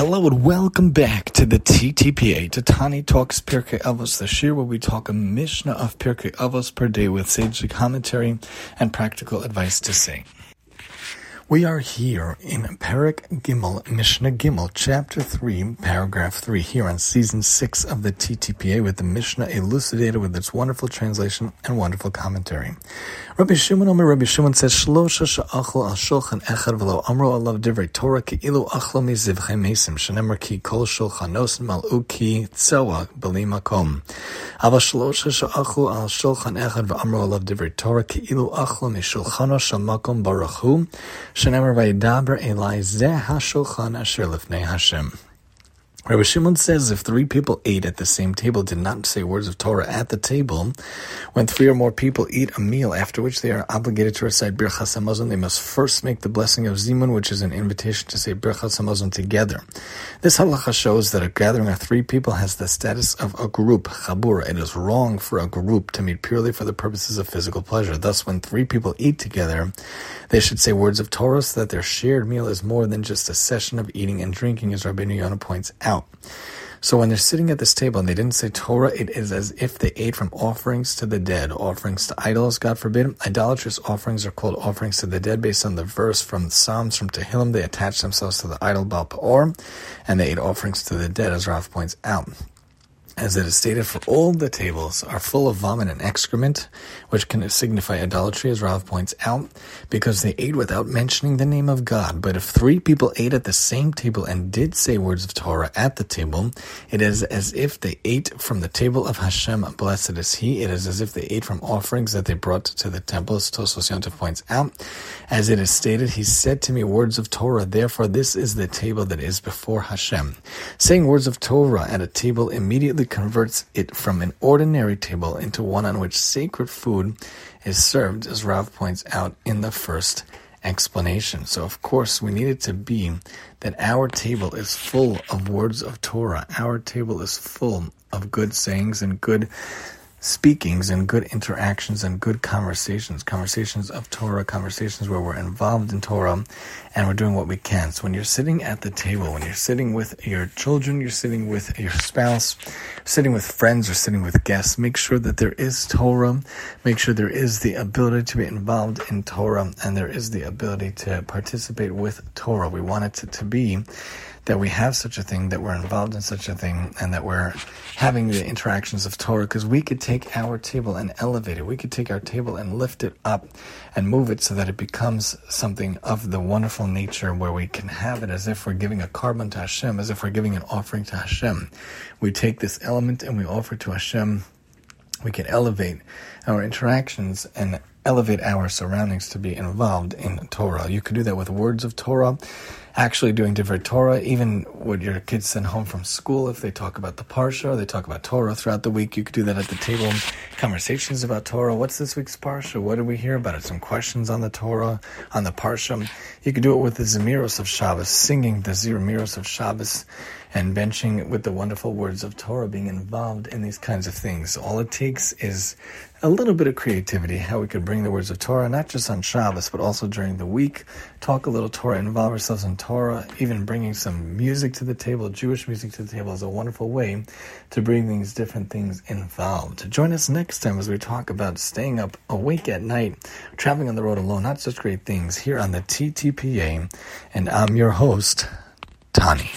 Hello and welcome back to the TTPA, to Tani Talks Pirkei Avos, This year, where we talk a Mishnah of Pirkei Avos per day with sage commentary and practical advice to say. We are here in Perek Gimel, Mishnah Gimel, Chapter 3, Paragraph 3, here on Season 6 of the TTPA with the Mishnah elucidated with its wonderful translation and wonderful commentary. Rabbi Shimon Omer, Rabbi Shimon says, Shlosha sha'achlo al shulchan echad v'lo amro alav divrei Torah ki ilu achlo mizivchei mesim, shenemar ki kol shulchanos mal'u ki tzewa b'li makom. Ava shlosha sha'achlo al shulchan echad v'amro alav divrei Torah ki ilu achlo mishulchano shamakom baruchu, shenemar vayidaber elai zeh hashulchan asher lifnei Hashem. Rabbi Shimon says if three people ate at the same table, did not say words of Torah at the table, when three or more people eat a meal after which they are obligated to recite Birchas Hamazon, they must first make the blessing of Zimun, which is an invitation to say Birchas Hamazon together. This halacha shows that a gathering of three people has the status of a group, chabura. It is wrong for a group to meet purely for the purposes of physical pleasure. Thus, when three people eat together, they should say words of Torah so that their shared meal is more than just a session of eating and drinking, as Rabbi Yonah points out out. So when they're sitting at this table and they didn't say Torah, it is as if they ate from offerings to the dead, offerings to idols, God forbid. Idolatrous offerings are called offerings to the dead based on the verse from Psalms from Tehillim. They attach themselves to the idol Baal Peor, and they ate offerings to the dead, as Rav points out as it is stated, for all the tables are full of vomit and excrement, which can signify idolatry, as Rav points out, because they ate without mentioning the name of God. But if three people ate at the same table and did say words of Torah at the table, it is as if they ate from the table of Hashem, blessed is He. It is as if they ate from offerings that they brought to the temple, as Tosfos Yontif points out. As it is stated, He said to me words of Torah, therefore this is the table that is before Hashem. Saying words of Torah at a table immediately converts it from an ordinary table into one on which sacred food is served, as Rav points out in the first explanation. So, of course, we need it to be that our table is full of words of Torah. Our table is full of good sayings and good speakings and good interactions and good conversations, conversations of Torah, conversations where we're involved in Torah and we're doing what we can. So when you're sitting at the table, when you're sitting with your children, you're sitting with your spouse, sitting with friends or sitting with guests, make sure that there is Torah, make sure there is the ability to be involved in Torah and there is the ability to participate with Torah. We want it to, to be that we have such a thing, that we're involved in such a thing, and that we're having the interactions of Torah, because we could take our table and elevate it. We could take our table and lift it up and move it so that it becomes something of the wonderful nature where we can have it as if we're giving a korban to Hashem, as if we're giving an offering to Hashem. We take this element and we offer to Hashem. We can elevate our interactions and elevate our surroundings to be involved in Torah. You could do that with words of Torah actually doing different Torah, even with your kids send home from school, if they talk about the Parsha, they talk about Torah throughout the week, you could do that at the table. Conversations about Torah. What's this week's Parsha? What did we hear about it? Some questions on the Torah, on the Parsha. You could do it with the Zemiros of Shabbos, singing the Zemiros of Shabbos and benching with the wonderful words of Torah, being involved in these kinds of things. All it takes is a little bit of creativity, how we could bring the words of Torah, not just on Shabbos, but also during the week, talk a little Torah, involve ourselves in Torah, even bringing some music to the table, Jewish music to the table is a wonderful way to bring these different things involved. Join us next time as we talk about staying up awake at night, traveling on the road alone, not such great things, here on the TTPA, and I'm your host, Tani.